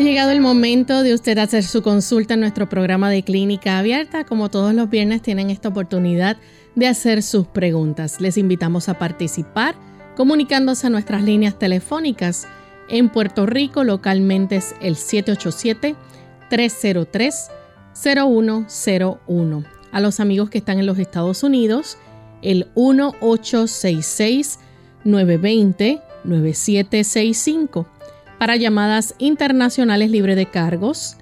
Ha llegado el momento de usted hacer su consulta en nuestro programa de clínica abierta. Como todos los viernes tienen esta oportunidad de hacer sus preguntas. Les invitamos a participar comunicándose a nuestras líneas telefónicas. En Puerto Rico localmente es el 787-303-0101. A los amigos que están en los Estados Unidos, el 1866-920-9765 para llamadas internacionales libre de cargos,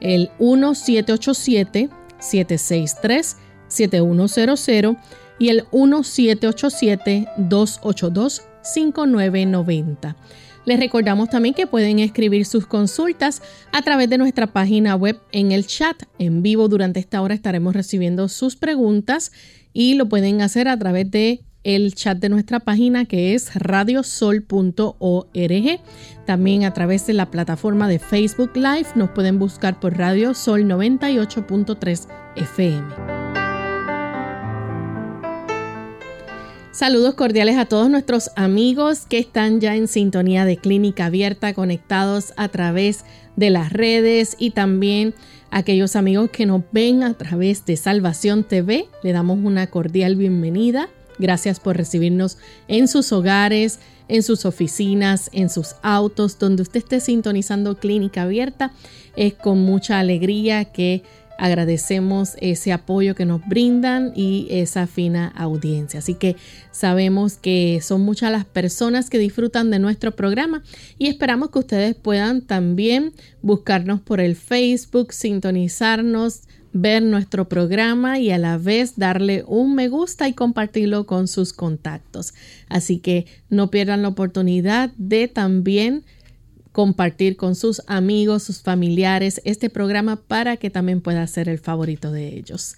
el 1787-763-7100 y el 1787-282-5990. Les recordamos también que pueden escribir sus consultas a través de nuestra página web en el chat. En vivo durante esta hora estaremos recibiendo sus preguntas y lo pueden hacer a través de el chat de nuestra página que es radiosol.org. También a través de la plataforma de Facebook Live nos pueden buscar por Radio Sol 98.3 FM. Saludos cordiales a todos nuestros amigos que están ya en sintonía de Clínica Abierta, conectados a través de las redes y también aquellos amigos que nos ven a través de Salvación TV. Le damos una cordial bienvenida. Gracias por recibirnos en sus hogares, en sus oficinas, en sus autos, donde usted esté sintonizando Clínica Abierta. Es con mucha alegría que agradecemos ese apoyo que nos brindan y esa fina audiencia. Así que sabemos que son muchas las personas que disfrutan de nuestro programa y esperamos que ustedes puedan también buscarnos por el Facebook, sintonizarnos, ver nuestro programa y a la vez darle un me gusta y compartirlo con sus contactos. Así que no pierdan la oportunidad de también compartir con sus amigos, sus familiares este programa para que también pueda ser el favorito de ellos.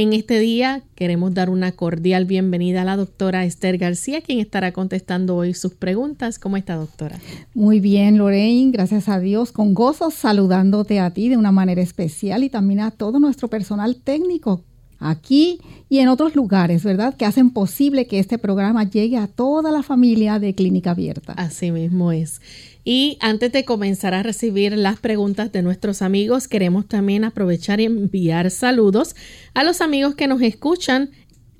En este día queremos dar una cordial bienvenida a la doctora Esther García, quien estará contestando hoy sus preguntas. ¿Cómo está, doctora? Muy bien, Lorraine, gracias a Dios, con gozo saludándote a ti de una manera especial y también a todo nuestro personal técnico aquí y en otros lugares, ¿verdad? Que hacen posible que este programa llegue a toda la familia de Clínica Abierta. Así mismo es. Y antes de comenzar a recibir las preguntas de nuestros amigos, queremos también aprovechar y enviar saludos a los amigos que nos escuchan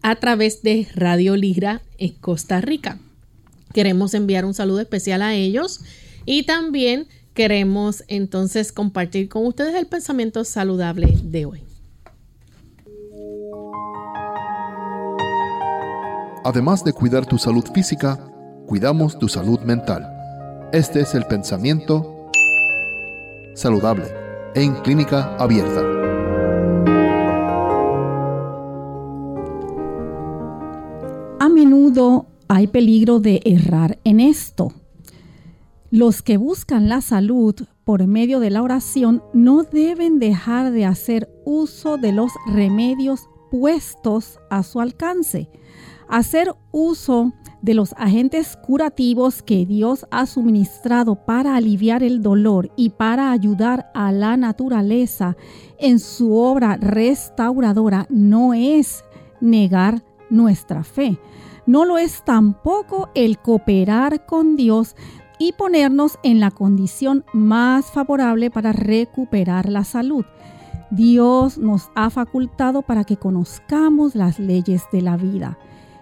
a través de Radio Lira en Costa Rica. Queremos enviar un saludo especial a ellos y también queremos entonces compartir con ustedes el pensamiento saludable de hoy. Además de cuidar tu salud física, cuidamos tu salud mental. Este es el pensamiento saludable en clínica abierta. A menudo hay peligro de errar en esto. Los que buscan la salud por medio de la oración no deben dejar de hacer uso de los remedios puestos a su alcance. Hacer uso de los agentes curativos que Dios ha suministrado para aliviar el dolor y para ayudar a la naturaleza en su obra restauradora no es negar nuestra fe. No lo es tampoco el cooperar con Dios y ponernos en la condición más favorable para recuperar la salud. Dios nos ha facultado para que conozcamos las leyes de la vida.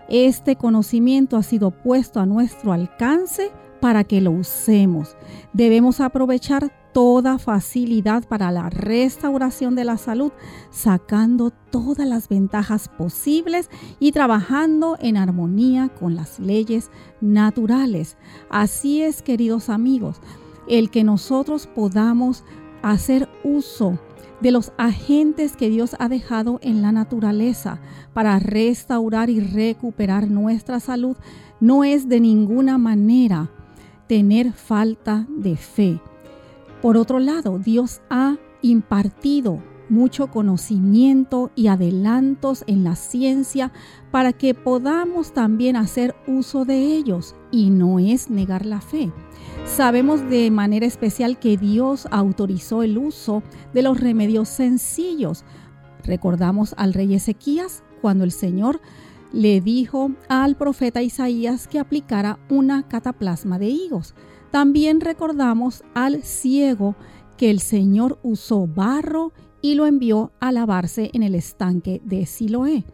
Este conocimiento ha sido puesto a nuestro alcance para que lo usemos. Debemos aprovechar toda facilidad para la restauración de la salud, sacando todas las ventajas posibles y trabajando en armonía con las leyes naturales. Así es, queridos amigos, el que nosotros podamos hacer uso de los agentes que Dios ha dejado en la naturaleza para restaurar y recuperar nuestra salud no es de ninguna manera tener falta de fe. Por otro lado, Dios ha impartido mucho conocimiento y adelantos en la ciencia para que podamos también hacer uso de ellos y no es negar la fe. Sabemos de manera especial que Dios autorizó el uso de los remedios sencillos. Recordamos al rey Ezequías cuando el Señor le dijo al profeta Isaías que aplicara una cataplasma de higos. También recordamos al ciego que el Señor usó barro y lo envió a lavarse en el estanque de Siloé.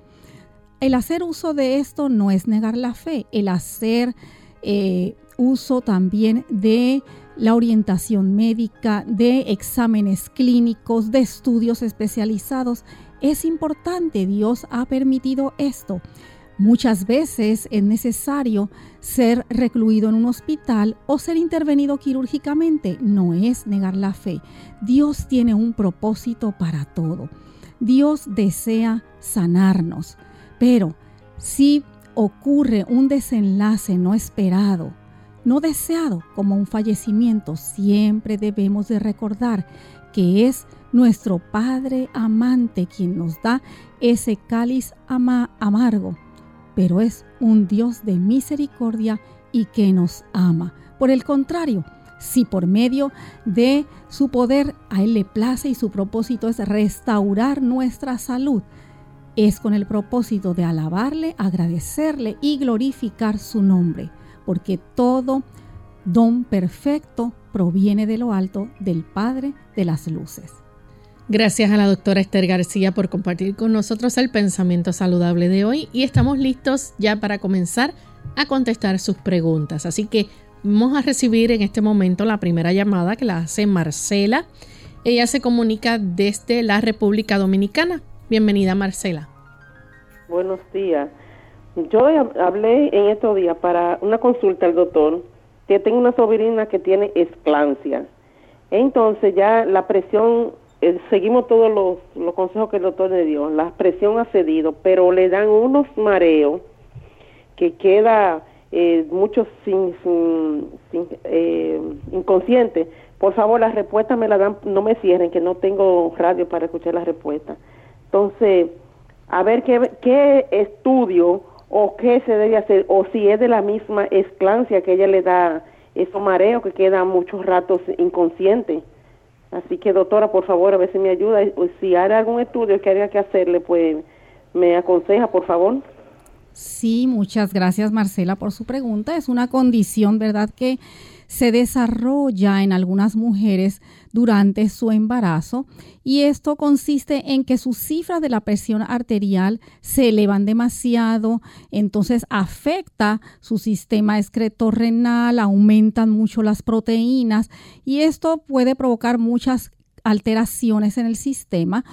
El hacer uso de esto no es negar la fe, el hacer eh, uso también de la orientación médica, de exámenes clínicos, de estudios especializados, es importante. Dios ha permitido esto. Muchas veces es necesario ser recluido en un hospital o ser intervenido quirúrgicamente. No es negar la fe. Dios tiene un propósito para todo. Dios desea sanarnos. Pero si ocurre un desenlace no esperado, no deseado como un fallecimiento, siempre debemos de recordar que es nuestro Padre amante quien nos da ese cáliz amargo pero es un Dios de misericordia y que nos ama. Por el contrario, si por medio de su poder a Él le place y su propósito es restaurar nuestra salud, es con el propósito de alabarle, agradecerle y glorificar su nombre, porque todo don perfecto proviene de lo alto del Padre de las Luces. Gracias a la doctora Esther García por compartir con nosotros el pensamiento saludable de hoy y estamos listos ya para comenzar a contestar sus preguntas. Así que vamos a recibir en este momento la primera llamada que la hace Marcela. Ella se comunica desde la República Dominicana. Bienvenida Marcela. Buenos días. Yo hablé en estos días para una consulta al doctor que tengo una sobrina que tiene esclancia. Entonces ya la presión eh, seguimos todos los, consejos que el doctor le dio, la presión ha cedido, pero le dan unos mareos que queda eh, mucho sin, eh, inconsciente. Por favor, las respuestas me la dan, no me cierren, que no tengo radio para escuchar las respuestas. Entonces, a ver qué, qué estudio o qué se debe hacer, o si es de la misma esclancia que ella le da esos mareos que queda muchos ratos inconsciente. Así que doctora, por favor, a ver si me ayuda. Si hay algún estudio que haya que hacerle, pues me aconseja, por favor. Sí, muchas gracias Marcela por su pregunta. Es una condición, ¿verdad?, que se desarrolla en algunas mujeres durante su embarazo y esto consiste en que sus cifras de la presión arterial se elevan demasiado, entonces afecta su sistema excretorrenal, aumentan mucho las proteínas y esto puede provocar muchas alteraciones en el sistema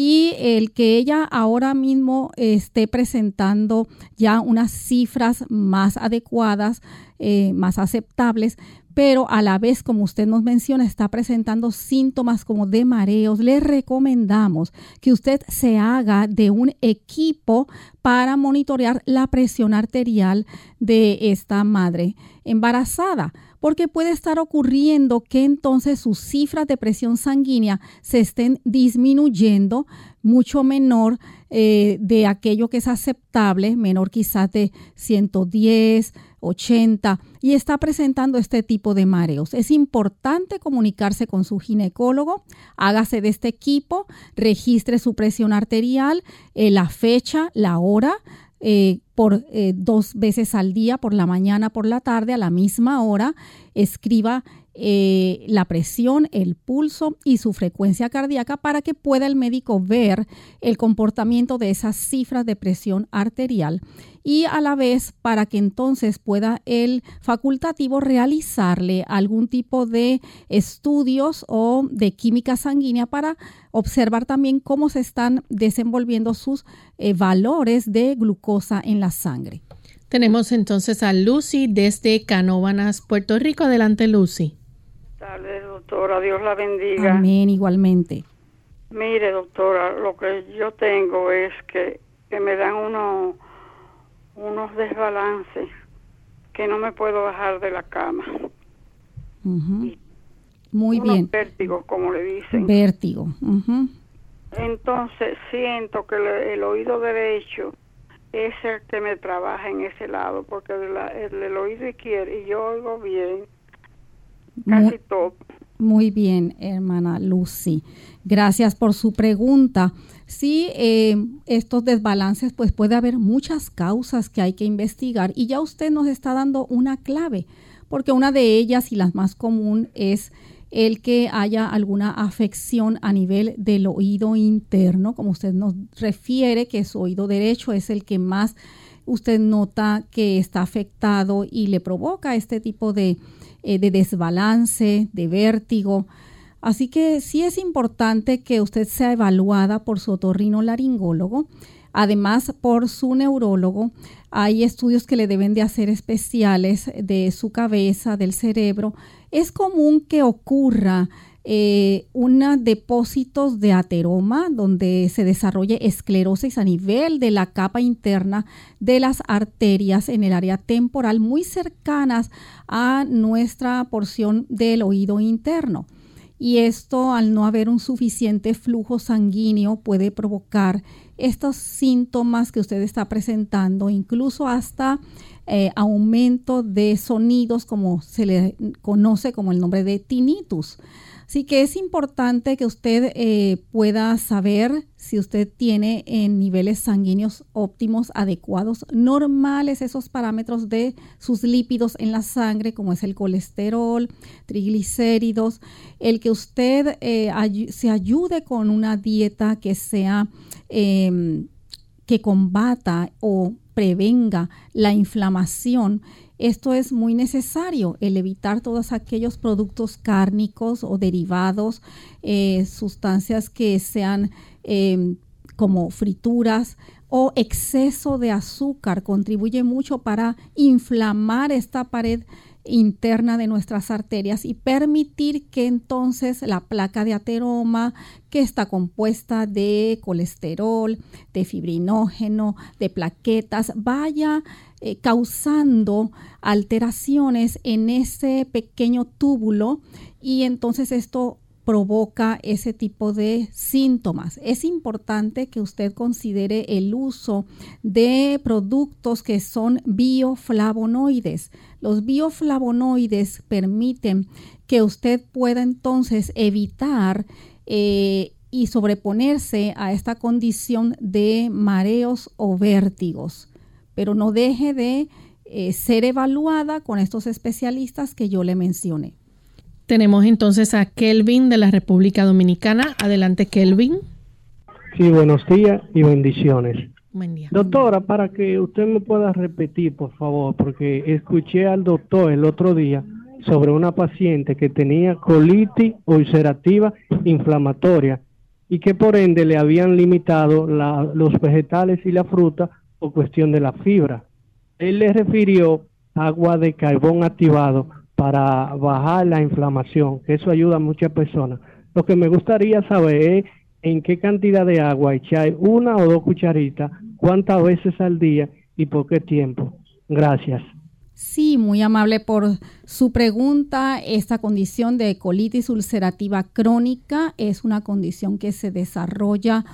y el que ella ahora mismo esté presentando ya unas cifras más adecuadas, eh, más aceptables, pero a la vez, como usted nos menciona, está presentando síntomas como de mareos, le recomendamos que usted se haga de un equipo para monitorear la presión arterial de esta madre embarazada porque puede estar ocurriendo que entonces sus cifras de presión sanguínea se estén disminuyendo mucho menor eh, de aquello que es aceptable, menor quizás de 110, 80 y está presentando este tipo de mareos. Es importante comunicarse con su ginecólogo, hágase de este equipo, registre su presión arterial, eh, la fecha, la hora, eh, por dos veces al día, por la mañana, por la tarde, a la misma hora, escriba eh, la presión, el pulso y su frecuencia cardíaca para que pueda el médico ver el comportamiento de esas cifras de presión arterial y a la vez para que entonces pueda el facultativo realizarle algún tipo de estudios o de química sanguínea para observar también cómo se están desenvolviendo sus eh, valores de glucosa en la sangre. Tenemos entonces a Lucy desde Canóvanas, Puerto Rico. Adelante, Lucy tardes, doctora. Dios la bendiga. Amén, igualmente. Mire, doctora, lo que yo tengo es que, me dan unos, unos desbalances que no me puedo bajar de la cama. Muy bien. Vértigo, como le dicen. Vértigo. Entonces siento que el, oído derecho es el que me trabaja en ese lado, porque el, oído izquierdo, y yo oigo bien, casi todo. Muy bien, hermana Lucy. Gracias por su pregunta. Sí, eh, estos desbalances, pues puede haber muchas causas que hay que investigar y ya usted nos está dando una clave, porque una de ellas y la más común es el que haya alguna afección a nivel del oído interno, como usted nos refiere, que su oído derecho es el que más usted nota que está afectado y le provoca este tipo de eh, de desbalance, de vértigo. Así que sí es importante que usted sea evaluada por su otorrino laringólogo, además por su neurólogo. Hay estudios que le deben de hacer especiales de su cabeza, del cerebro. Es común que ocurra eh, unos depósitos de ateroma donde se desarrolle esclerosis a nivel de la capa interna de las arterias en el área temporal muy cercanas a nuestra porción del oído interno. Y esto al no haber un suficiente flujo sanguíneo puede provocar estos síntomas que usted está presentando, incluso hasta eh, aumento de sonidos como se le conoce como el nombre de tinnitus. Así que es importante que usted eh, pueda saber si usted tiene en niveles sanguíneos óptimos, adecuados, normales esos parámetros de sus lípidos en la sangre, como es el colesterol, triglicéridos, el que usted eh, se ayude con una dieta que sea, em, que combata o prevenga la inflamación esto es muy necesario, el evitar todos aquellos productos cárnicos o derivados, eh, sustancias que sean em, como frituras o exceso de azúcar. Contribuye mucho para inflamar esta pared interna de nuestras arterias y permitir que entonces la placa de ateroma, que está compuesta de colesterol, de fibrinógeno, de plaquetas, vaya eh, causando alteraciones en ese pequeño túbulo y entonces esto provoca ese tipo de síntomas. Es importante que usted considere el uso de productos que son bioflavonoides. Los bioflavonoides permiten que usted pueda entonces evitar eh, y sobreponerse a esta condición de mareos o vértigos pero no deje de eh, ser evaluada con estos especialistas que yo le mencioné. Tenemos entonces a Kelvin de la República Dominicana. Adelante, Kelvin. Sí, buenos días y bendiciones. Buen día. Doctora, para que usted me pueda repetir, por favor, porque escuché al doctor el otro día sobre una paciente que tenía colitis ulcerativa inflamatoria y que por ende le habían limitado los vegetales y la fruta o cuestión de la fibra. Él le refirió agua de carbón activado para bajar la inflamación, que eso ayuda a muchas personas. Lo que me gustaría saber es en qué cantidad de agua echar una o dos cucharitas, cuántas veces al día y por qué tiempo. Gracias. Sí, muy amable por su pregunta. Esta condición de colitis ulcerativa crónica es una condición que se desarrolla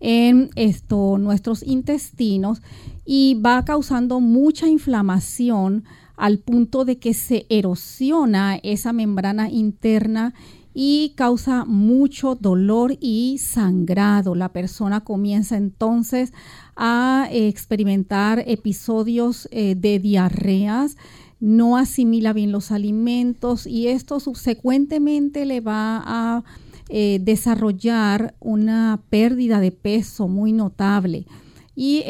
en esto, nuestros intestinos y va causando mucha inflamación al punto de que se erosiona esa membrana interna y causa mucho dolor y sangrado. La persona comienza entonces a experimentar episodios eh, de diarreas, no asimila bien los alimentos y esto subsecuentemente le va a eh, desarrollar una pérdida de peso muy notable. Y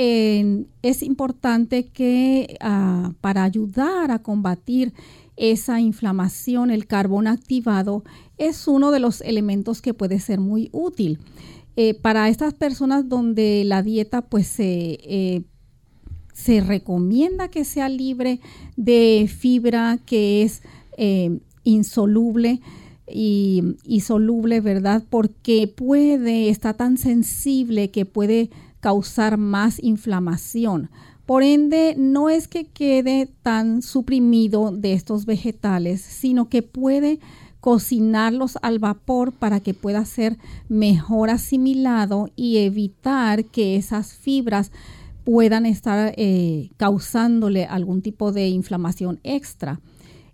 es importante que ah, para ayudar a combatir esa inflamación, el carbón activado es uno de los elementos que puede ser muy útil. Eh, para estas personas donde la dieta pues se, eh, se recomienda que sea libre de fibra que es insoluble, y, soluble, ¿verdad? Porque puede, está tan sensible que puede causar más inflamación. Por ende, no es que quede tan suprimido de estos vegetales, sino que puede cocinarlos al vapor para que pueda ser mejor asimilado y evitar que esas fibras puedan estar eh, causándole algún tipo de inflamación extra.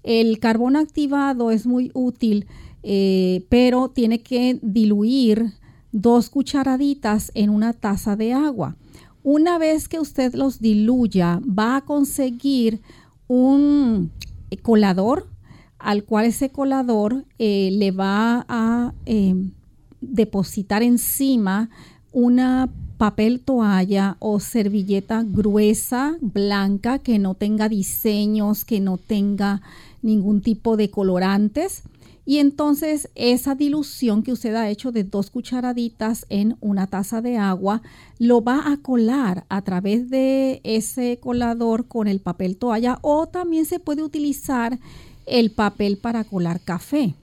El carbón activado es muy útil, eh, pero tiene que diluir dos cucharaditas en una taza de agua. Una vez que usted los diluya, va a conseguir un colador al cual ese colador eh, le va a em, depositar encima una papel toalla o servilleta gruesa, blanca, que no tenga diseños, que no tenga ningún tipo de colorantes. Y entonces esa dilución que usted ha hecho de dos cucharaditas en una taza de agua, lo va a colar a través de ese colador con el papel toalla o también se puede utilizar el papel para colar café,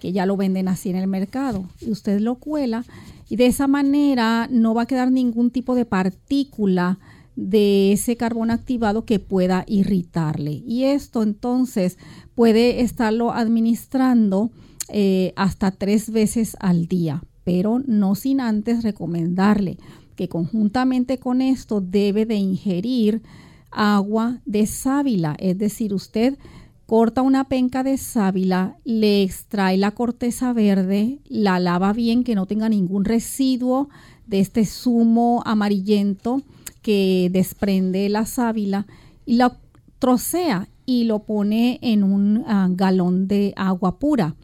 que ya lo venden así en el mercado. Y usted lo cuela y de esa manera no va a quedar ningún tipo de partícula de ese carbón activado que pueda irritarle. Y esto entonces puede estarlo administrando eh, hasta tres veces al día, pero no sin antes recomendarle que conjuntamente con esto debe de ingerir agua de sábila, es decir, usted corta una penca de sábila, le extrae la corteza verde, la lava bien que no tenga ningún residuo de este zumo amarillento que desprende la sábila y la trocea y lo pone en un ah, galón de agua pura.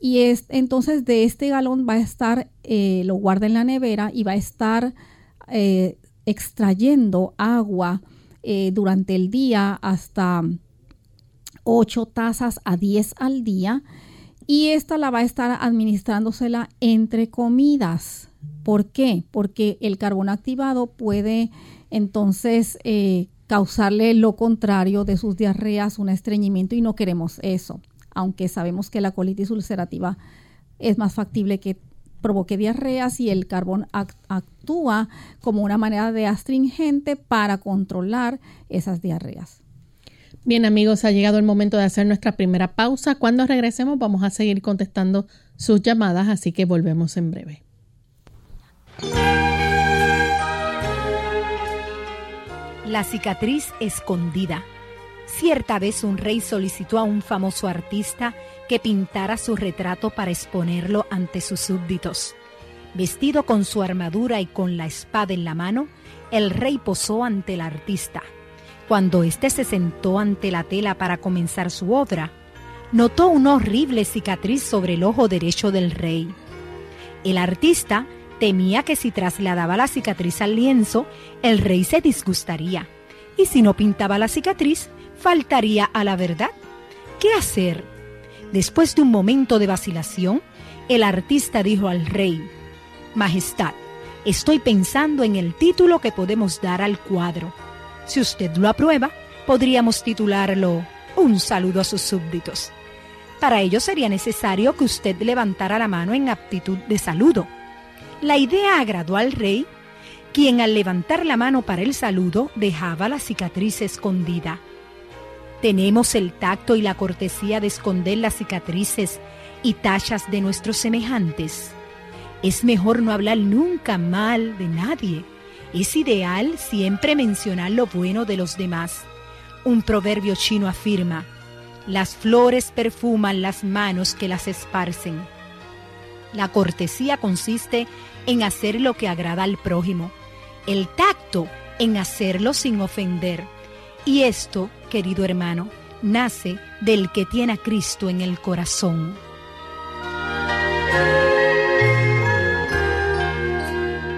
Y es, entonces de este galón va a estar, eh, lo guarda en la nevera y va a estar eh, extrayendo agua eh, durante el día hasta 8 tazas a 10 al día y esta la va a estar administrándosela entre comidas. ¿Por qué? Porque el carbón activado puede entonces eh, causarle lo contrario de sus diarreas, un estreñimiento y no queremos eso, aunque sabemos que la colitis ulcerativa es más factible que provoque diarreas y el carbón actúa como una manera de astringente para controlar esas diarreas. Bien amigos, ha llegado el momento de hacer nuestra primera pausa. Cuando regresemos vamos a seguir contestando sus llamadas, así que volvemos en breve. La cicatriz escondida. Cierta vez un rey solicitó a un famoso artista que pintara su retrato para exponerlo ante sus súbditos. Vestido con su armadura y con la espada en la mano, el rey posó ante el artista cuando éste se sentó ante la tela para comenzar su obra, notó una horrible cicatriz sobre el ojo derecho del rey. El artista temía que si trasladaba la cicatriz al lienzo, el rey se disgustaría, y si no pintaba la cicatriz, faltaría a la verdad. ¿Qué hacer? Después de un momento de vacilación, el artista dijo al rey, Majestad, estoy pensando en el título que podemos dar al cuadro. Si usted lo aprueba, podríamos titularlo Un saludo a sus súbditos. Para ello sería necesario que usted levantara la mano en aptitud de saludo. La idea agradó al rey, quien al levantar la mano para el saludo dejaba la cicatriz escondida. Tenemos el tacto y la cortesía de esconder las cicatrices y tachas de nuestros semejantes. Es mejor no hablar nunca mal de nadie es ideal siempre mencionar lo bueno de los demás. Un proverbio chino afirma, las flores perfuman las manos que las esparcen. La cortesía consiste en hacer lo que agrada al prójimo, el tacto en hacerlo sin ofender. Y esto, querido hermano, nace del que tiene a Cristo en el corazón.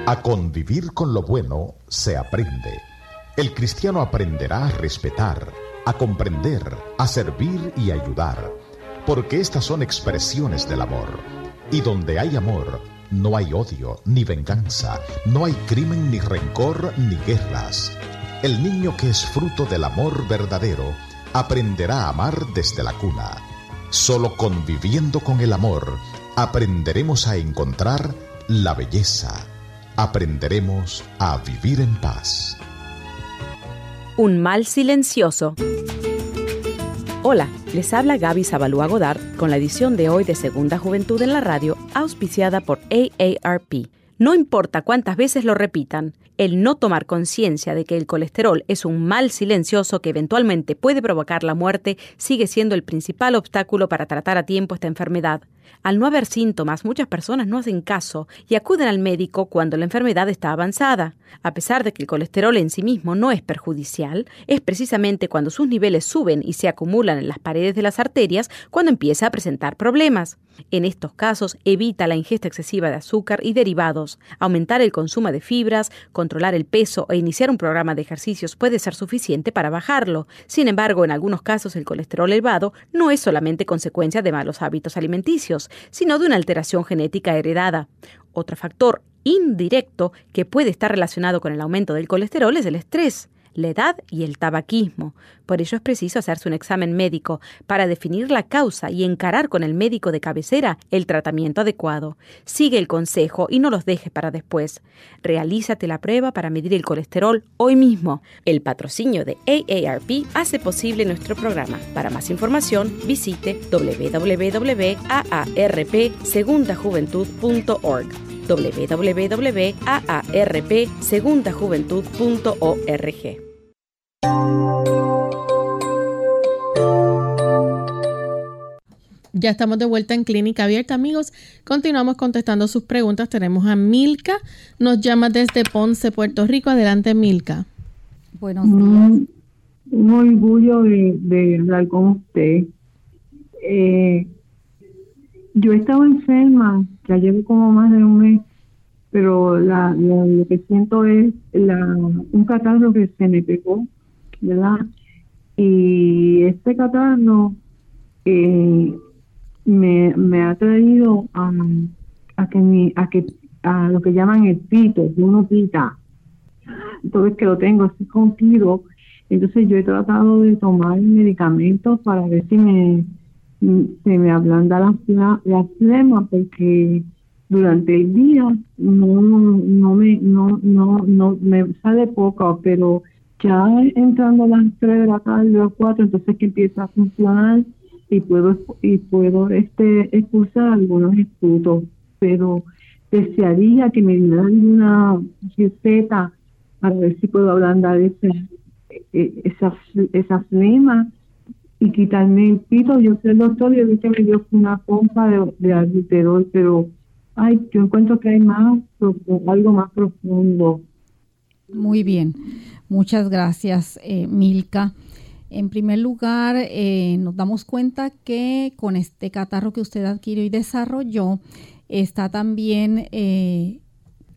A convivir con lo bueno se aprende. El cristiano aprenderá a respetar, a comprender, a servir y ayudar, porque estas son expresiones del amor. Y donde hay amor, no hay odio ni venganza, no hay crimen ni rencor ni guerras. El niño que es fruto del amor verdadero aprenderá a amar desde la cuna. Solo conviviendo con el amor aprenderemos a encontrar la belleza aprenderemos a vivir en paz. un mal silencioso. Hola, les habla Gaby Zabalúa Godard con la edición de hoy de Segunda Juventud en la Radio, auspiciada por AARP. No importa cuántas veces lo repitan, el no tomar conciencia de que el colesterol es un mal silencioso que eventualmente puede provocar la muerte sigue siendo el principal obstáculo para tratar a tiempo esta enfermedad. Al no haber síntomas, muchas personas no hacen caso y acuden al médico cuando la enfermedad está avanzada. A pesar de que el colesterol en sí mismo no es perjudicial, es precisamente cuando sus niveles suben y se acumulan en las paredes de las arterias cuando empieza a presentar problemas. En estos casos, evita la ingesta excesiva de azúcar y derivados. Aumentar el consumo de fibras, controlar el peso e iniciar un programa de ejercicios puede ser suficiente para bajarlo. Sin embargo, en algunos casos el colesterol elevado no es solamente consecuencia de malos hábitos alimenticios, sino de una alteración genética heredada. Otro factor indirecto que puede estar relacionado con el aumento del colesterol es el estrés la edad y el tabaquismo. Por ello es preciso hacerse un examen médico para definir la causa y encarar con el médico de cabecera el tratamiento adecuado. Sigue el consejo y no los dejes para después. Realízate la prueba para medir el colesterol hoy mismo. El patrocinio de AARP hace posible nuestro programa. Para más información, visite www.aarpsegundajuventud.org www.aarpsegundajuventud.org. Ya estamos de vuelta en Clínica Abierta, amigos. Continuamos contestando sus preguntas. Tenemos a Milka, nos llama desde Ponce, Puerto Rico. Adelante, Milka. Buenos días. Un, orgullo de, hablar con usted. Eh, yo estaba enferma, ya llevo como más de un mes, pero la, lo que siento es la, un catarro que se me pegó, ¿verdad? Y este catarro eh, me, me ha traído a, a que mi, a que a lo que llaman el pito, uno pita. Entonces que lo tengo así contigo. Entonces yo he tratado de tomar medicamentos para ver si me se me ablanda la, la flema porque durante el día no no me no no no me sale poco pero ya entrando las 3 de la tarde o 4 entonces que empieza a funcionar y puedo y puedo este expulsar algunos escudos pero desearía que me dieran una receta para ver si puedo ablandar ese, e, esa esa flema y quitarme el pito. Yo soy el doctor y que me dio una pompa de, de pero ay, yo encuentro que hay más, algo más profundo. Muy bien, muchas gracias, eh, Milka. En primer lugar, eh, nos damos cuenta que con este catarro que usted adquirió y desarrolló, está también eh,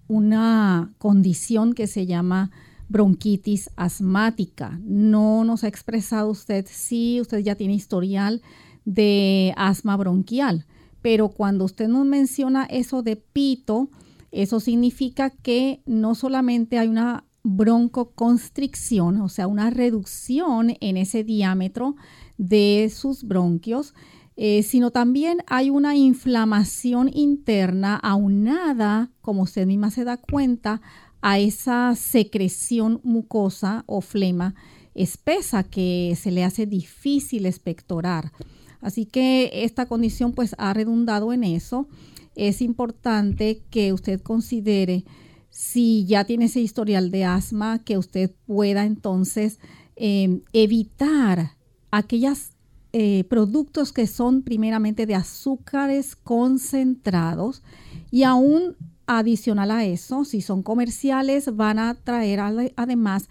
una condición que se llama bronquitis asmática. No nos ha expresado usted si usted ya tiene historial de asma bronquial, pero cuando usted nos menciona eso de pito, eso significa que no solamente hay una broncoconstricción, o sea, una reducción en ese diámetro de sus bronquios, eh, sino también hay una inflamación interna aunada, como usted misma se da cuenta, a esa secreción mucosa o flema espesa que se le hace difícil expectorar. Así que esta condición pues ha redundado en eso. Es importante que usted considere si ya tiene ese historial de asma, que usted pueda entonces em, evitar aquellos eh, productos que son primeramente de azúcares concentrados y aún Adicional a eso, si son comerciales, van a traer además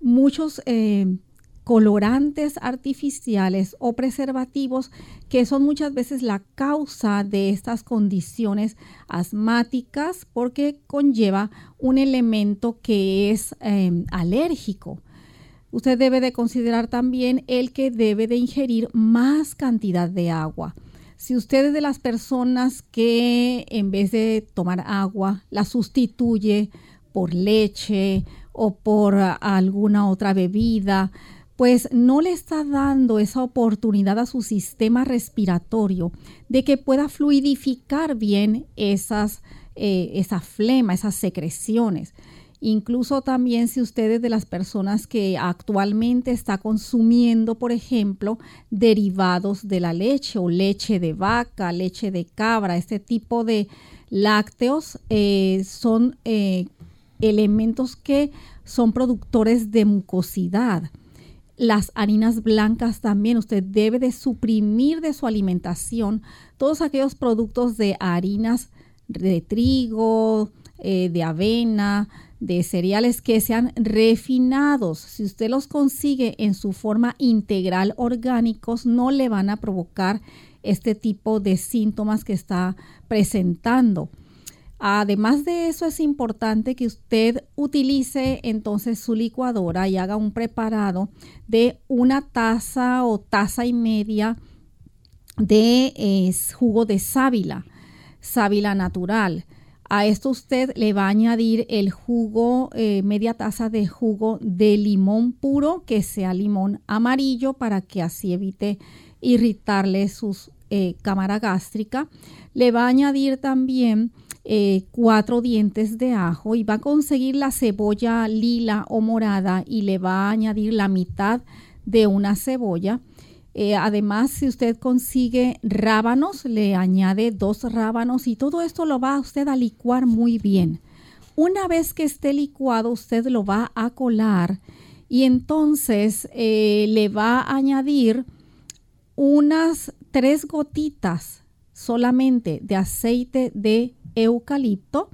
muchos eh, colorantes artificiales o preservativos que son muchas veces la causa de estas condiciones asmáticas porque conlleva un elemento que es em, alérgico. Usted debe de considerar también el que debe de ingerir más cantidad de agua. Si usted es de las personas que en vez de tomar agua la sustituye por leche o por alguna otra bebida, pues no le está dando esa oportunidad a su sistema respiratorio de que pueda fluidificar bien esas, eh, esa flema, esas secreciones. Incluso también si ustedes de las personas que actualmente está consumiendo, por ejemplo, derivados de la leche o leche de vaca, leche de cabra, este tipo de lácteos eh, son eh, elementos que son productores de mucosidad. Las harinas blancas también, usted debe de suprimir de su alimentación todos aquellos productos de harinas de trigo, eh, de avena, de cereales que sean refinados. Si usted los consigue en su forma integral orgánicos, no le van a provocar este tipo de síntomas que está presentando. Además de eso, es importante que usted utilice entonces su licuadora y haga un preparado de una taza o taza y media de jugo de sábila, sábila natural. A esto usted le va a añadir el jugo, eh, media taza de jugo de limón puro, que sea limón amarillo, para que así evite irritarle su eh, cámara gástrica. Le va a añadir también eh, cuatro dientes de ajo y va a conseguir la cebolla lila o morada y le va a añadir la mitad de una cebolla eh, además, si usted consigue rábanos, le añade dos rábanos y todo esto lo va usted a licuar muy bien. Una vez que esté licuado, usted lo va a colar y entonces eh, le va a añadir unas tres gotitas solamente de aceite de eucalipto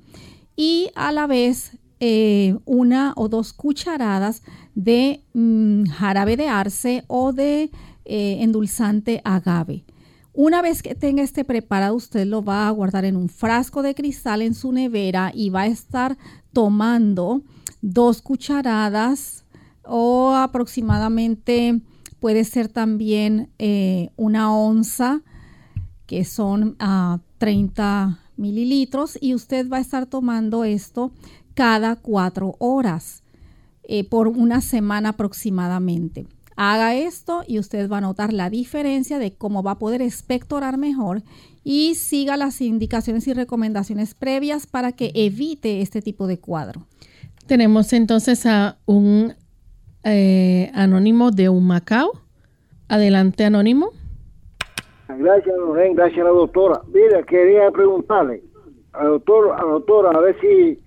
y a la vez eh, una o dos cucharadas de mm, jarabe de arce o de eh, endulzante agave. Una vez que tenga este preparado, usted lo va a guardar en un frasco de cristal en su nevera y va a estar tomando dos cucharadas o aproximadamente puede ser también eh, una onza, que son a ah, 30 mililitros, y usted va a estar tomando esto cada cuatro horas eh, por una semana aproximadamente. Haga esto y usted va a notar la diferencia de cómo va a poder expectorar mejor y siga las indicaciones y recomendaciones previas para que evite este tipo de cuadro. Tenemos entonces a un eh, anónimo de un Macao. Adelante, anónimo. Gracias, Lorén, gracias a la doctora. Mira, quería preguntarle al doctor, a la doctora a ver si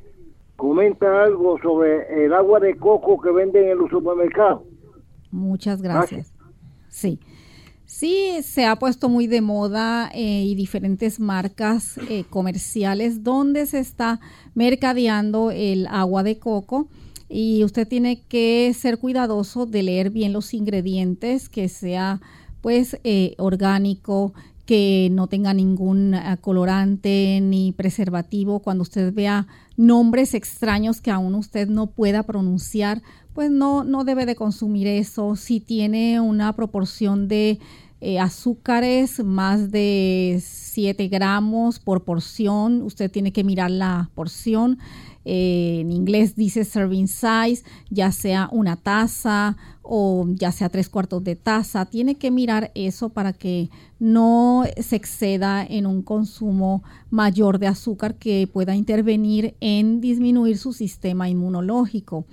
comenta algo sobre el agua de coco que venden en los supermercados. Muchas gracias. Sí. Sí, se ha puesto muy de moda eh, y diferentes marcas eh, comerciales donde se está mercadeando el agua de coco y usted tiene que ser cuidadoso de leer bien los ingredientes, que sea pues eh, orgánico, que no tenga ningún colorante ni preservativo. Cuando usted vea nombres extraños que aún usted no pueda pronunciar, pues no, no debe de consumir eso. Si tiene una proporción de eh, azúcares más de 7 gramos por porción, usted tiene que mirar la porción. Eh, en inglés dice serving size, ya sea una taza o ya sea tres cuartos de taza. Tiene que mirar eso para que no se exceda en un consumo mayor de azúcar que pueda intervenir en disminuir su sistema inmunológico.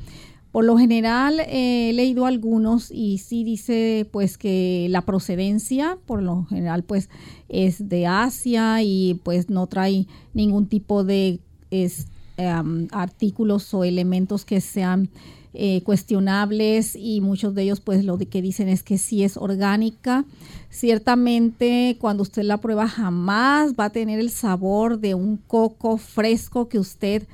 Por lo general eh, he leído algunos y sí dice pues que la procedencia por lo general pues es de Asia y pues no trae ningún tipo de em, artículos o elementos que sean eh, cuestionables y muchos de ellos pues lo que dicen es que sí es orgánica. Ciertamente cuando usted la prueba jamás va a tener el sabor de un coco fresco que usted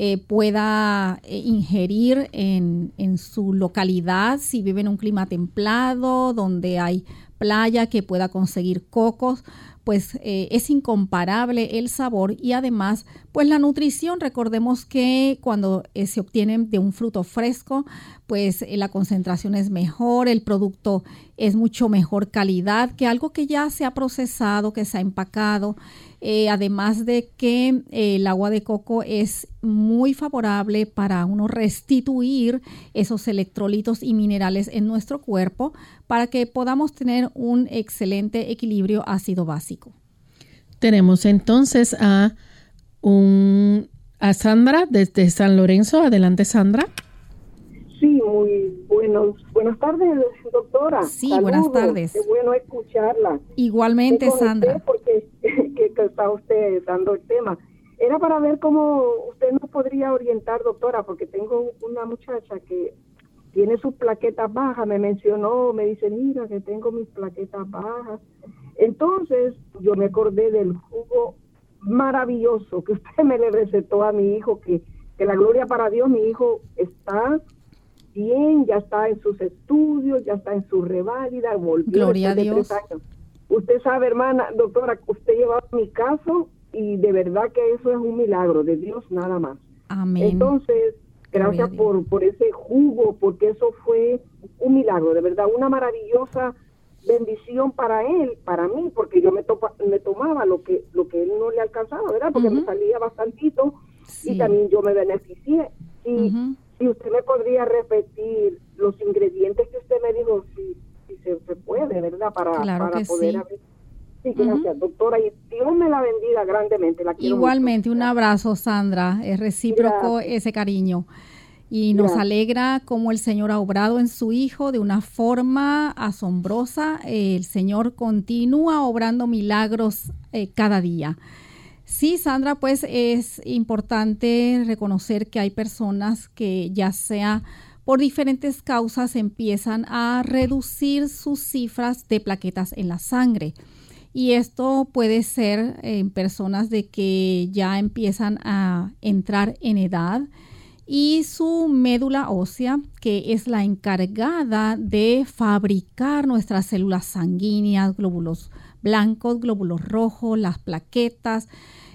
eh, pueda eh, ingerir en, en, su localidad, si vive en un clima templado, donde hay playa, que pueda conseguir cocos, pues eh, es incomparable el sabor y además pues la nutrición. Recordemos que cuando se obtiene de un fruto fresco, pues la concentración es mejor, el producto es mucho mejor calidad que algo que ya se ha procesado, que se ha empacado eh, además de que eh, el agua de coco es muy favorable para uno restituir esos electrolitos y minerales en nuestro cuerpo para que podamos tener un excelente equilibrio ácido básico. Tenemos entonces a un a Sandra desde San Lorenzo. Adelante, Sandra. Sí, muy buenos, buenas tardes, doctora. Sí, buenas tardes. Qué bueno escucharla. Igualmente, Sandra. Porque que, está usted dando el tema. Era para ver cómo usted nos podría orientar, doctora, porque tengo una muchacha que tiene sus plaquetas bajas, me mencionó, me dice, mira que tengo mis plaquetas bajas. Entonces yo me acordé del jugo maravilloso que usted me le recetó a mi hijo, que, que la gloria para Dios, mi hijo está bien, ya está en sus estudios, ya está en su reválida, volvió Gloria a Dios. Usted sabe, hermana, doctora, usted lleva mi caso y de verdad que eso es un milagro de Dios nada más. Amén. Entonces, gracias por, por ese jugo, porque eso fue un milagro, de verdad, una maravillosa bendición para él, para mí, porque yo me, me tomaba lo que lo que él no le alcanzaba, ¿verdad? Porque me salía bastantito y también yo me beneficié. Y, y usted me podría repetir los ingredientes que usted me dijo, si, si se, puede, ¿verdad? Para, para poder... Sí, gracias, doctora. Y Dios me la bendiga grandemente. La Igualmente, un abrazo, Sandra. Es recíproco ese cariño. Y nos alegra cómo el Señor ha obrado en su Hijo de una forma asombrosa. El Señor continúa obrando milagros eh, cada día. Sí, Sandra, pues es importante reconocer que hay personas que ya sea por diferentes causas empiezan a reducir sus cifras de plaquetas en la sangre. Y esto puede ser en personas de que ya empiezan a entrar en edad, y su médula ósea, que es la encargada de fabricar nuestras células sanguíneas, glóbulos blancos, glóbulos rojos, las plaquetas.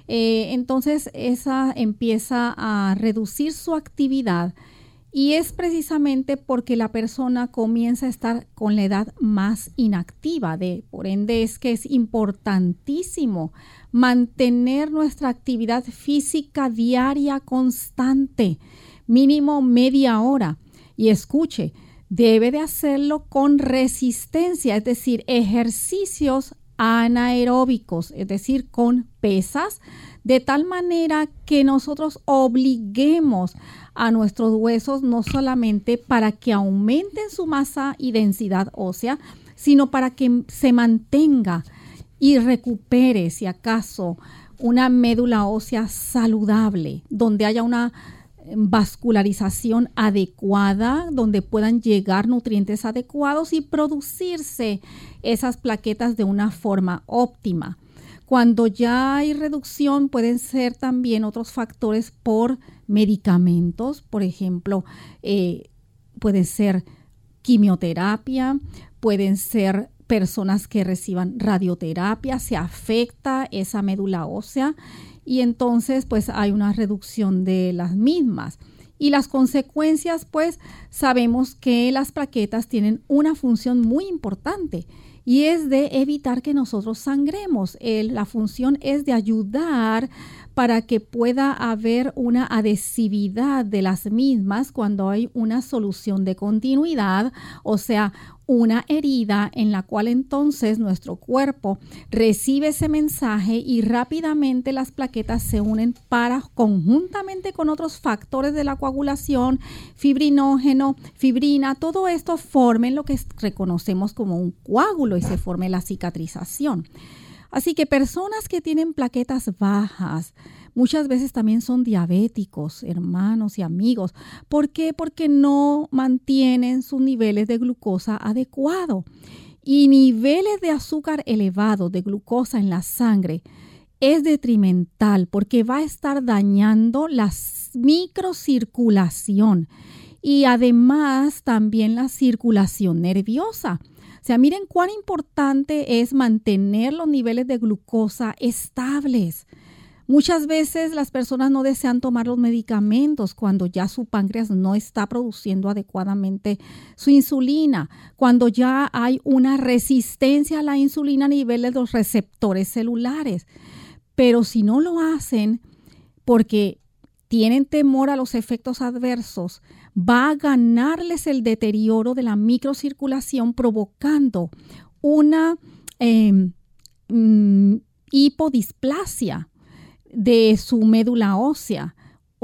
Eh, entonces esa empieza a reducir su actividad y es precisamente porque la persona comienza a estar con la edad más inactiva. De, por ende es que es importantísimo mantener nuestra actividad física diaria constante mínimo media hora. Y escuche, debe de hacerlo con resistencia, es decir, ejercicios anaeróbicos, es decir, con pesas, de tal manera que nosotros obliguemos a nuestros huesos no solamente para que aumenten su masa y densidad ósea, sino para que se mantenga y recupere, si acaso, una médula ósea saludable, donde haya una vascularización adecuada, donde puedan llegar nutrientes adecuados y producirse esas plaquetas de una forma óptima. Cuando ya hay reducción, pueden ser también otros factores por medicamentos, por ejemplo, eh, puede ser quimioterapia, pueden ser personas que reciban radioterapia, se afecta esa médula ósea y entonces pues hay una reducción de las mismas. Y las consecuencias pues sabemos que las plaquetas tienen una función muy importante y es de evitar que nosotros sangremos. la función es de ayudar para que pueda haber una adhesividad de las mismas cuando hay una solución de continuidad, o sea, una herida en la cual entonces nuestro cuerpo recibe ese mensaje y rápidamente las plaquetas se unen para conjuntamente con otros factores de la coagulación, fibrinógeno, fibrina, todo esto formen lo que reconocemos como un coágulo y se forme la cicatrización. Así que personas que tienen plaquetas bajas, muchas veces también son diabéticos, hermanos y amigos. ¿Por qué? Porque no mantienen sus niveles de glucosa adecuado. Y niveles de azúcar elevado de glucosa en la sangre es detrimental porque va a estar dañando la microcirculación y además también la circulación nerviosa. O sea, miren cuán importante es mantener los niveles de glucosa estables. Muchas veces las personas no desean tomar los medicamentos cuando ya su páncreas no está produciendo adecuadamente su insulina, cuando ya hay una resistencia a la insulina a nivel de los receptores celulares. Pero si no lo hacen porque tienen temor a los efectos adversos, va a ganarles el deterioro de la microcirculación provocando una em, mm, hipodisplasia de su médula ósea,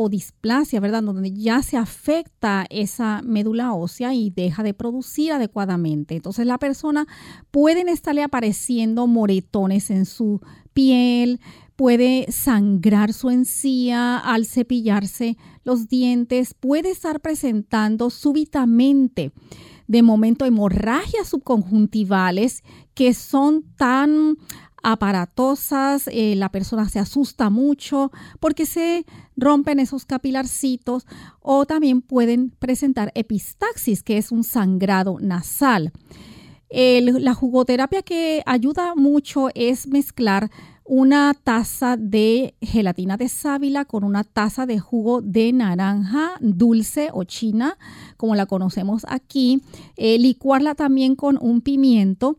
o displasia, ¿verdad? Donde ya se afecta esa médula ósea y deja de producir adecuadamente. Entonces la persona pueden estarle apareciendo moretones en su piel, puede sangrar su encía al cepillarse los dientes, puede estar presentando súbitamente de momento hemorragias subconjuntivales que son tan aparatosas, eh, la persona se asusta mucho porque se rompen esos capilarcitos o también pueden presentar epistaxis, que es un sangrado nasal. la jugoterapia que ayuda mucho es mezclar una taza de gelatina de sábila con una taza de jugo de naranja dulce o china, como la conocemos aquí, eh, licuarla también con un pimiento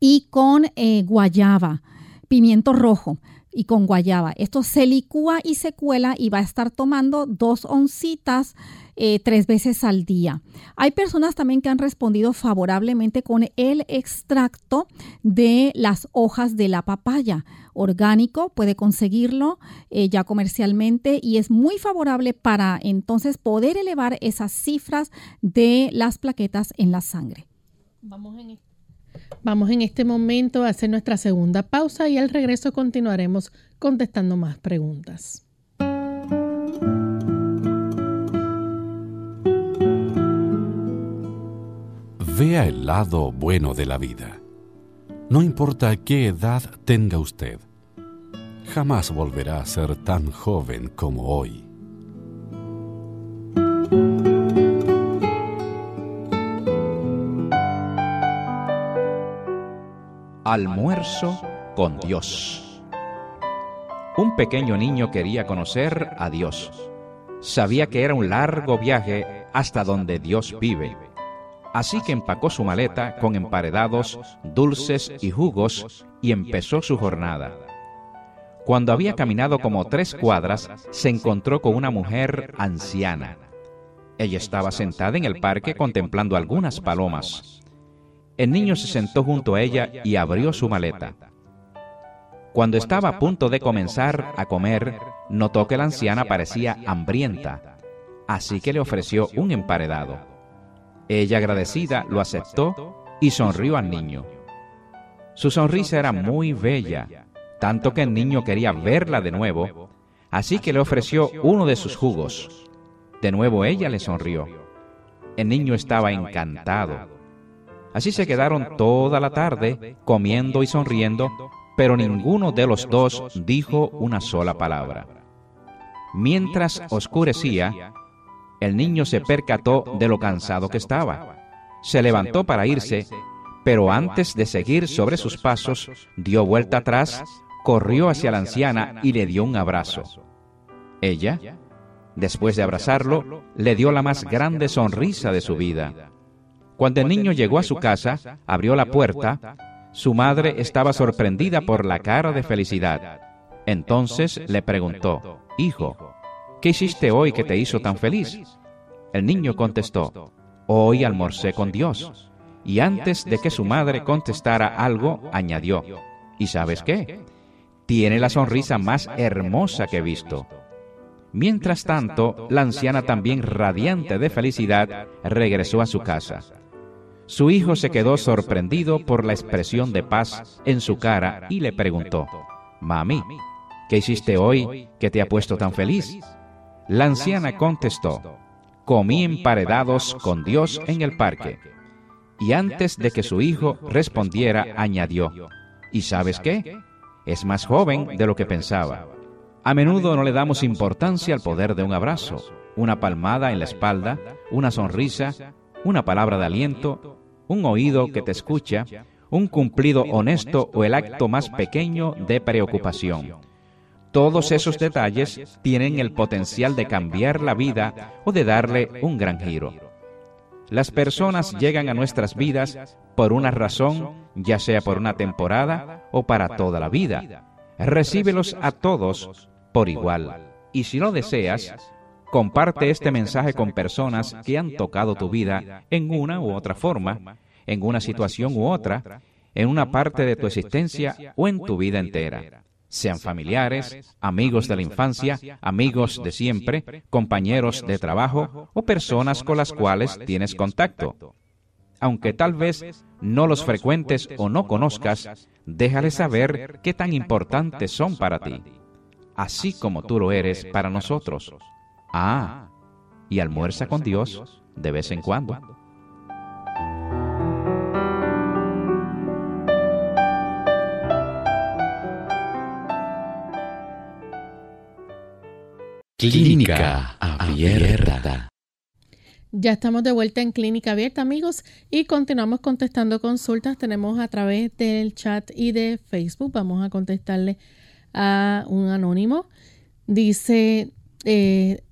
y con eh, guayaba, pimiento rojo y con guayaba. Esto se licúa y se cuela y va a estar tomando dos oncitas eh, tres veces al día. Hay personas también que han respondido favorablemente con el extracto de las hojas de la papaya. Orgánico, puede conseguirlo eh, ya comercialmente y es muy favorable para entonces poder elevar esas cifras de las plaquetas en la sangre. Vamos en Vamos en este momento a hacer nuestra segunda pausa y al regreso continuaremos contestando más preguntas. Vea el lado bueno de la vida. No importa qué edad tenga usted, jamás volverá a ser tan joven como hoy. Almuerzo con Dios. Un pequeño niño quería conocer a Dios. Sabía que era un largo viaje hasta donde Dios vive. Así que empacó su maleta con emparedados, dulces y jugos y empezó su jornada. Cuando había caminado como tres cuadras, se encontró con una mujer anciana. Ella estaba sentada en el parque contemplando algunas palomas. El niño se sentó junto a ella y abrió su maleta. Cuando estaba a punto de comenzar a comer, notó que la anciana parecía hambrienta, así que le ofreció un emparedado. Ella agradecida lo aceptó y sonrió al niño. Su sonrisa era muy bella, tanto que el niño quería verla de nuevo, así que le ofreció uno de sus jugos. De nuevo ella le sonrió. El niño estaba encantado Así se quedaron toda la tarde comiendo y sonriendo, pero ninguno de los dos dijo una sola palabra. Mientras oscurecía, el niño se percató de lo cansado que estaba. Se levantó para irse, pero antes de seguir sobre sus pasos, dio vuelta atrás, corrió hacia la anciana y le dio un abrazo. Ella, después de abrazarlo, le dio la más grande sonrisa de su vida. Cuando el niño llegó a su casa, abrió la puerta, su madre estaba sorprendida por la cara de felicidad. Entonces le preguntó, Hijo, ¿qué hiciste hoy que te hizo tan feliz? El niño contestó, Hoy almorcé con Dios. Y antes de que su madre contestara algo, añadió, ¿y sabes qué? Tiene la sonrisa más hermosa que he visto. Mientras tanto, la anciana también radiante de felicidad regresó a su casa. Su hijo se quedó sorprendido por la expresión de paz en su cara y le preguntó, Mami, ¿qué hiciste hoy que te ha puesto tan feliz? La anciana contestó, comí emparedados con Dios en el parque. Y antes de que su hijo respondiera, añadió, ¿y sabes qué? Es más joven de lo que pensaba. A menudo no le damos importancia al poder de un abrazo, una palmada en la espalda, una sonrisa, una palabra de aliento, un oído que te escucha, un cumplido honesto o el acto más pequeño de preocupación. Todos esos detalles tienen el potencial de cambiar la vida o de darle un gran giro. Las personas llegan a nuestras vidas por una razón, ya sea por una temporada o para toda la vida. Recíbelos a todos por igual. Y si lo deseas, Comparte este mensaje con personas que han tocado tu vida en una u otra forma, en una situación u otra, en una parte de tu existencia o en tu vida entera. sean familiares, amigos de la infancia, amigos de siempre, compañeros de trabajo o personas con las cuales tienes contacto. Aunque tal vez no los frecuentes o no conozcas, déjale saber qué tan importantes son para ti, así como tú lo eres para nosotros. Ah, y almuerza con Dios de vez en cuando. Clínica Abierta. Ya estamos de vuelta en Clínica Abierta, amigos, y continuamos contestando consultas. Tenemos a través del chat y de Facebook. Vamos a contestarle a un anónimo. Dice, eh,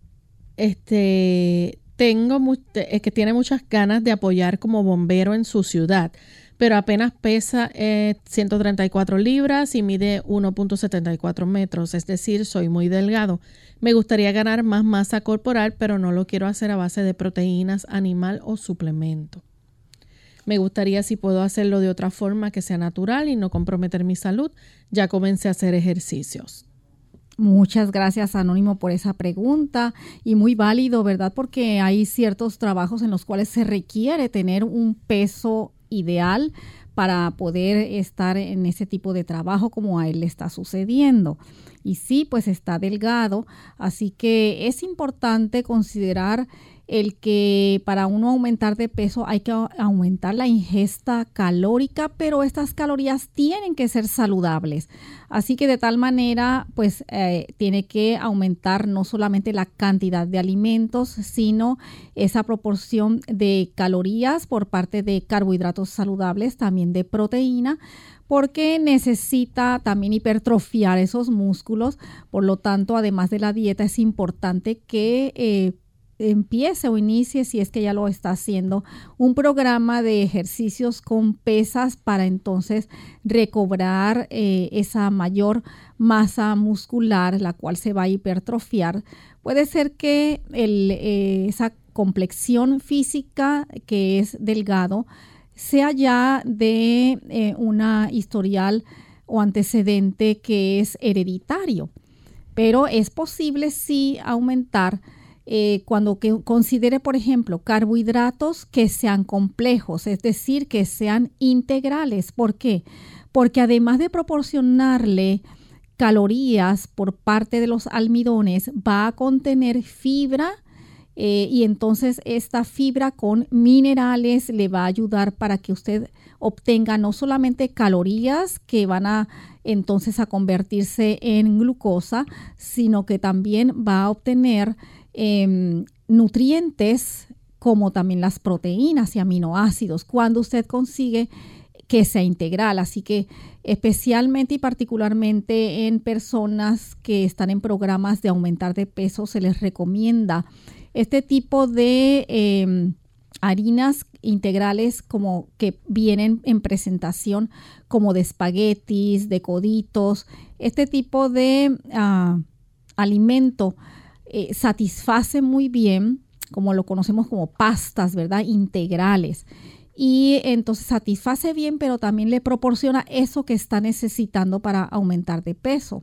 este, tengo, es que tiene muchas ganas de apoyar como bombero en su ciudad pero apenas pesa 134 eh, libras y mide 1.74 metros, es decir, soy muy delgado. Me gustaría ganar más masa corporal, pero no lo quiero hacer a base de proteínas animal o suplemento. Me gustaría si puedo hacerlo de otra forma que sea natural y no comprometer mi salud. Ya comencé a hacer ejercicios. Muchas gracias Anónimo por esa pregunta y muy válido, ¿verdad? Porque hay ciertos trabajos en los cuales se requiere tener un peso ideal para poder estar en ese tipo de trabajo como a él le está sucediendo. Y sí, pues está delgado, así que es importante considerar el que para uno aumentar de peso hay que aumentar la ingesta calórica, pero estas calorías tienen que ser saludables. Así que de tal manera, pues eh, tiene que aumentar no solamente la cantidad de alimentos, sino esa proporción de calorías por parte de carbohidratos saludables, también de proteína porque necesita también hipertrofiar esos músculos. Por lo tanto, además de la dieta, es importante que eh, empiece o inicie, si es que ya lo está haciendo, un programa de ejercicios con pesas para entonces recobrar eh, esa mayor masa muscular, la cual se va a hipertrofiar. Puede ser que eh, esa complexión física que es delgado sea ya de eh, una historial o antecedente que es hereditario. Pero es posible sí aumentar eh, cuando que considere, por ejemplo, carbohidratos que sean complejos, es decir, que sean integrales. ¿Por qué? Porque además de proporcionarle calorías por parte de los almidones, va a contener fibra eh, y entonces esta fibra con minerales le va a ayudar para que usted obtenga no solamente calorías que van a entonces a convertirse en glucosa, sino que también va a obtener Em, nutrientes como también las proteínas y aminoácidos cuando usted consigue que sea integral. Así que especialmente y particularmente en personas que están en programas de aumentar de peso, se les recomienda este tipo de em, harinas integrales como que vienen en presentación como de espaguetis, de coditos, este tipo de ah, alimento eh, satisface muy bien, como lo conocemos como pastas, ¿verdad? Integrales. Y entonces satisface bien, pero también le proporciona eso que está necesitando para aumentar de peso.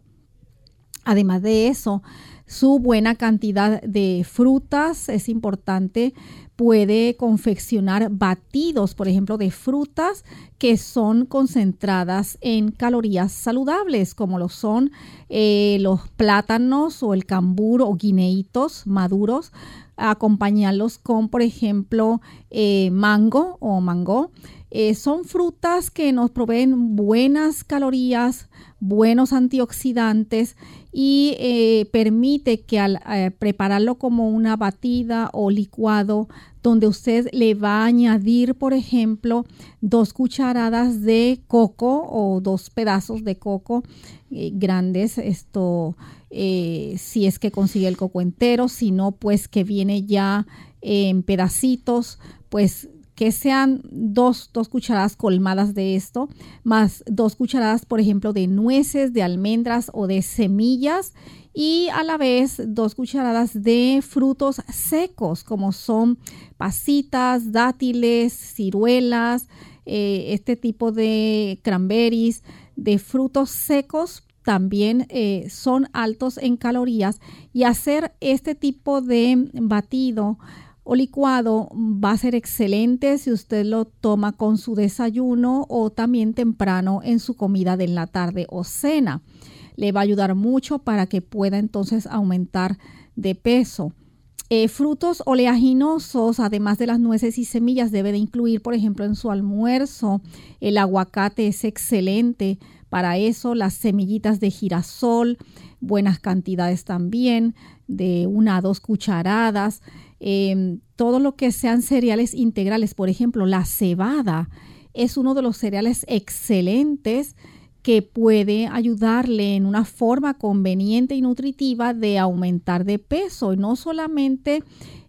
Además de eso, su buena cantidad de frutas es importante puede confeccionar batidos, por ejemplo, de frutas que son concentradas en calorías saludables, como lo son eh, los plátanos o el cambur o guineitos maduros, acompañarlos con, por ejemplo, eh, mango o mango. Eh, son frutas que nos proveen buenas calorías, buenos antioxidantes y eh, permite que al eh, prepararlo como una batida o licuado, donde usted le va a añadir, por ejemplo, dos cucharadas de coco o dos pedazos de coco eh, grandes, esto si es que consigue el coco entero, si no, pues que viene ya en pedacitos, pues que sean dos, dos, cucharadas colmadas de esto, más dos cucharadas, por ejemplo, de nueces, de almendras o de semillas y a la vez dos cucharadas de frutos secos como son pasitas, dátiles, ciruelas, eh, este tipo de cranberries, de frutos secos también eh, son altos en calorías y hacer este tipo de batido o licuado va a ser excelente si usted lo toma con su desayuno o también temprano en su comida de la tarde o cena. Le va a ayudar mucho para que pueda entonces aumentar de peso. Eh, frutos oleaginosos, además de las nueces y semillas, debe de incluir, por ejemplo, en su almuerzo. El aguacate es excelente para eso. Las semillitas de girasol, buenas cantidades también, de una a dos cucharadas. Em, todo lo que sean cereales integrales, por ejemplo, la cebada es uno de los cereales excelentes que puede ayudarle en una forma conveniente y nutritiva de aumentar de peso. Y no solamente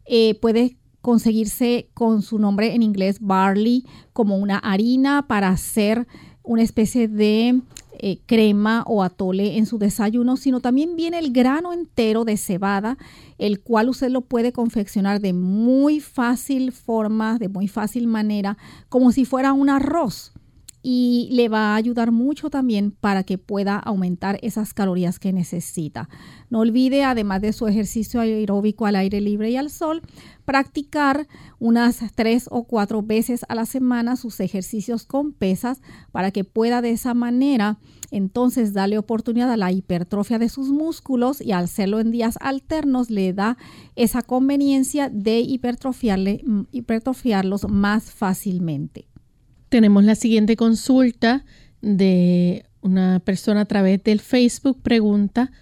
eh, puede conseguirse con su nombre en inglés barley como una harina para hacer una especie de eh, crema o atole en su desayuno, sino también viene el grano entero de cebada, el cual usted lo puede confeccionar de muy fácil forma, de muy fácil manera, como si fuera un arroz y le va a ayudar mucho también para que pueda aumentar esas calorías que necesita. No olvide, además de su ejercicio aeróbico al aire libre y al sol, practicar unas tres o cuatro veces a la semana sus ejercicios con pesas para que pueda de esa manera entonces darle oportunidad a la hipertrofia de sus músculos y al hacerlo en días alternos le da esa conveniencia de hipertrofiarle, hipertrofiarlos más fácilmente. Tenemos la siguiente consulta de una persona a través del Facebook. Pregunta,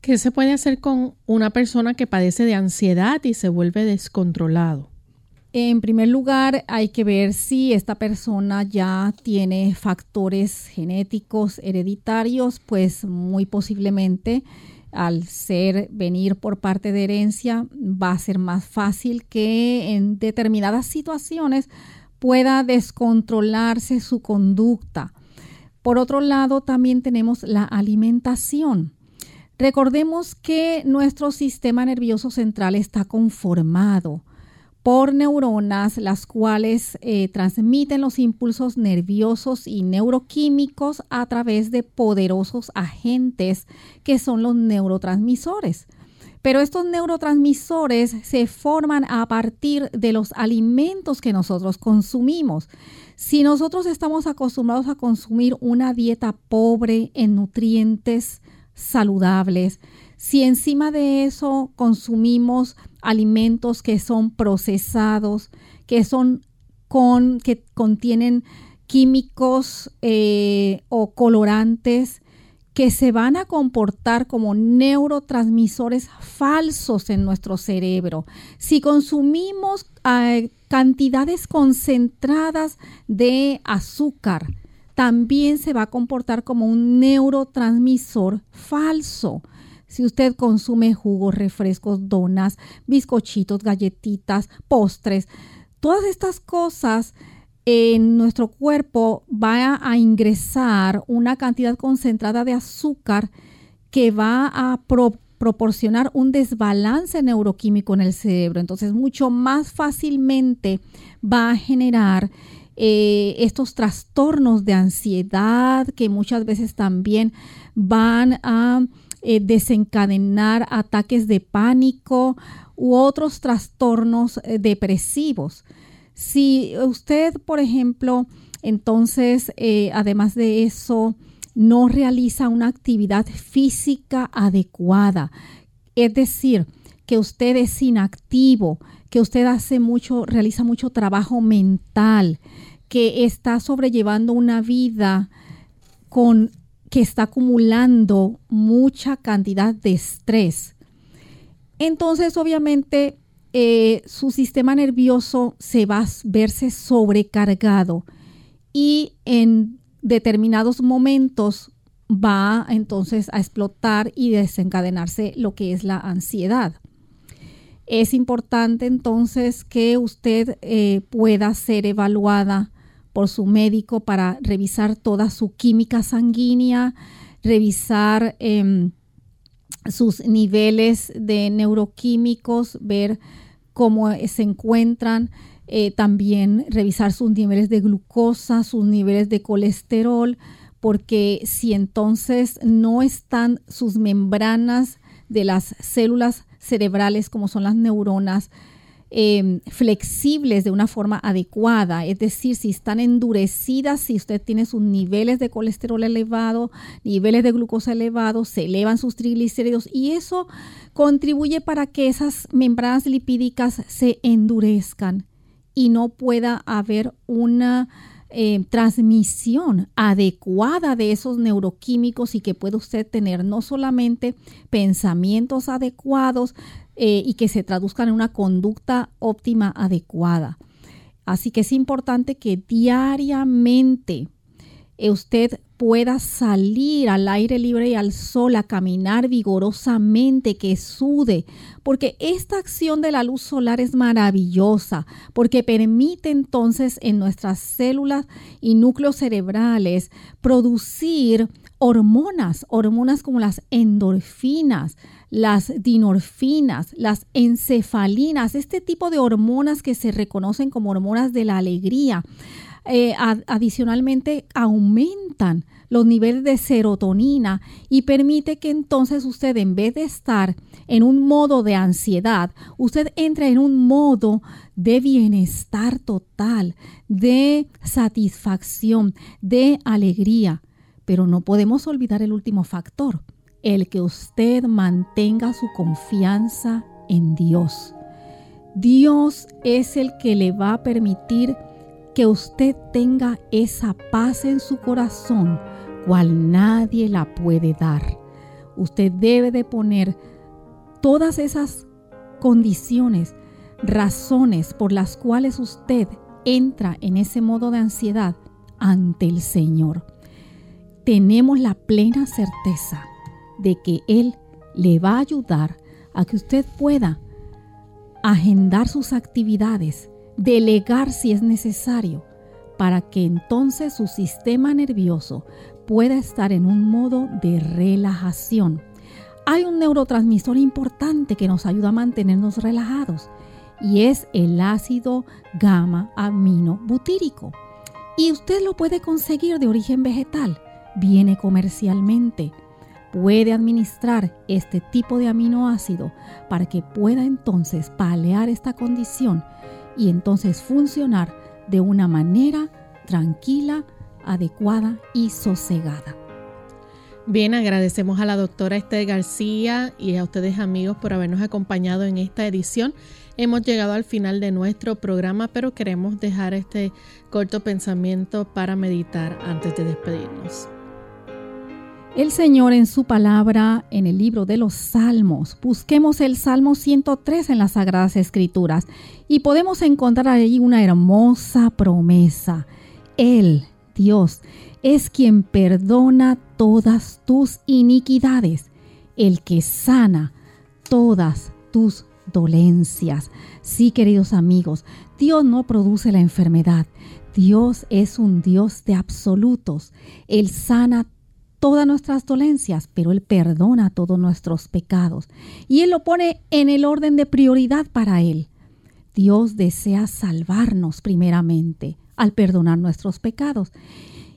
¿qué se puede hacer con una persona que padece de ansiedad y se vuelve descontrolado? En primer lugar, hay que ver si esta persona ya tiene factores genéticos hereditarios, pues muy posiblemente al ser venir por parte de herencia va a ser más fácil que en determinadas situaciones pueda descontrolarse su conducta. Por otro lado, también tenemos la alimentación. Recordemos que nuestro sistema nervioso central está conformado por neuronas, las cuales eh, transmiten los impulsos nerviosos y neuroquímicos a través de poderosos agentes que son los neurotransmisores. Pero estos neurotransmisores se forman a partir de los alimentos que nosotros consumimos. Si nosotros estamos acostumbrados a consumir una dieta pobre en nutrientes saludables, si encima de eso consumimos alimentos que son procesados, que son con, que contienen químicos eh, o colorantes, que se van a comportar como neurotransmisores falsos en nuestro cerebro. Si consumimos eh, cantidades concentradas de azúcar, también se va a comportar como un neurotransmisor falso. Si usted consume jugos, refrescos, donas, bizcochitos, galletitas, postres, todas estas cosas en nuestro cuerpo va a ingresar una cantidad concentrada de azúcar que va a proporcionar un desbalance neuroquímico en el cerebro. Entonces, mucho más fácilmente va a generar eh, estos trastornos de ansiedad que muchas veces también van a eh, desencadenar ataques de pánico u otros trastornos eh, depresivos. Si usted, por ejemplo, entonces, eh, además de eso, no realiza una actividad física adecuada, es decir, que usted es inactivo, que usted hace mucho, realiza mucho trabajo mental, que está sobrellevando una vida con que está acumulando mucha cantidad de estrés. Entonces, obviamente, eh, su sistema nervioso se va a verse sobrecargado y en determinados momentos va entonces a explotar y desencadenarse lo que es la ansiedad. Es importante entonces que usted eh, pueda ser evaluada por su médico para revisar toda su química sanguínea, revisar em, sus niveles de neuroquímicos, ver cómo se encuentran, eh, también revisar sus niveles de glucosa, sus niveles de colesterol, porque si entonces no están sus membranas de las células cerebrales como son las neuronas em, flexibles de una forma adecuada, es decir, si están endurecidas, si usted tiene sus niveles de colesterol elevado, niveles de glucosa elevados, se elevan sus triglicéridos y eso contribuye para que esas membranas lipídicas se endurezcan y no pueda haber una eh, transmisión adecuada de esos neuroquímicos y que pueda usted tener no solamente pensamientos adecuados eh, y que se traduzcan en una conducta óptima adecuada. Así que es importante que diariamente eh, usted pueda salir al aire libre y al sol a caminar vigorosamente, que sude, porque esta acción de la luz solar es maravillosa, porque permite entonces en nuestras células y núcleos cerebrales producir hormonas, hormonas como las endorfinas, las dinorfinas, las encefalinas, este tipo de hormonas que se reconocen como hormonas de la alegría eh, adicionalmente aumentan los niveles de serotonina y permite que entonces usted en vez de estar en un modo de ansiedad, usted entre en un modo de bienestar total, de satisfacción, de alegría. Pero no podemos olvidar el último factor, el que usted mantenga su confianza en Dios. Dios es el que le va a permitir que usted tenga esa paz en su corazón, cual nadie la puede dar. Usted debe de poner todas esas condiciones, razones por las cuales usted entra en ese modo de ansiedad ante el Señor. Tenemos la plena certeza de que Él le va a ayudar a que usted pueda agendar sus actividades delegar si es necesario, para que entonces su sistema nervioso pueda estar en un modo de relajación. Hay un neurotransmisor importante que nos ayuda a mantenernos relajados y es el ácido gamma amino butírico. Y usted lo puede conseguir de origen vegetal, viene comercialmente. Puede administrar este tipo de aminoácido para que pueda entonces palear esta condición y entonces funcionar de una manera tranquila, adecuada y sosegada. Bien, agradecemos a la doctora Esther García y a ustedes amigos por habernos acompañado en esta edición. Hemos llegado al final de nuestro programa, pero queremos dejar este corto pensamiento para meditar antes de despedirnos. El Señor en su palabra en el libro de los Salmos. Busquemos el Salmo 103 en las Sagradas Escrituras y podemos encontrar ahí una hermosa promesa. Él, Dios, es quien perdona todas tus iniquidades, el que sana todas tus dolencias. Sí, queridos amigos, Dios no produce la enfermedad. Dios es un Dios de absolutos. Él sana todas nuestras dolencias, pero Él perdona todos nuestros pecados. Y Él lo pone en el orden de prioridad para Él. Dios desea salvarnos primeramente al perdonar nuestros pecados.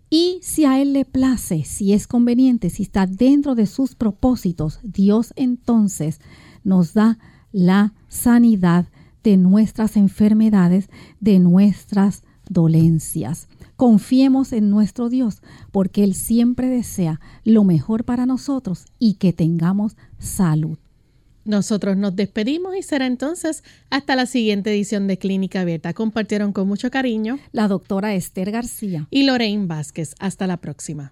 Y si a Él le place, si es conveniente, si está dentro de sus propósitos, Dios entonces nos da la sanidad de nuestras enfermedades, de nuestras dolencias. Confiemos en nuestro Dios, porque Él siempre desea lo mejor para nosotros y que tengamos salud. Nosotros nos despedimos y será entonces hasta la siguiente edición de Clínica Abierta. Compartieron con mucho cariño la doctora Esther García y Lorraine Vázquez. Hasta la próxima.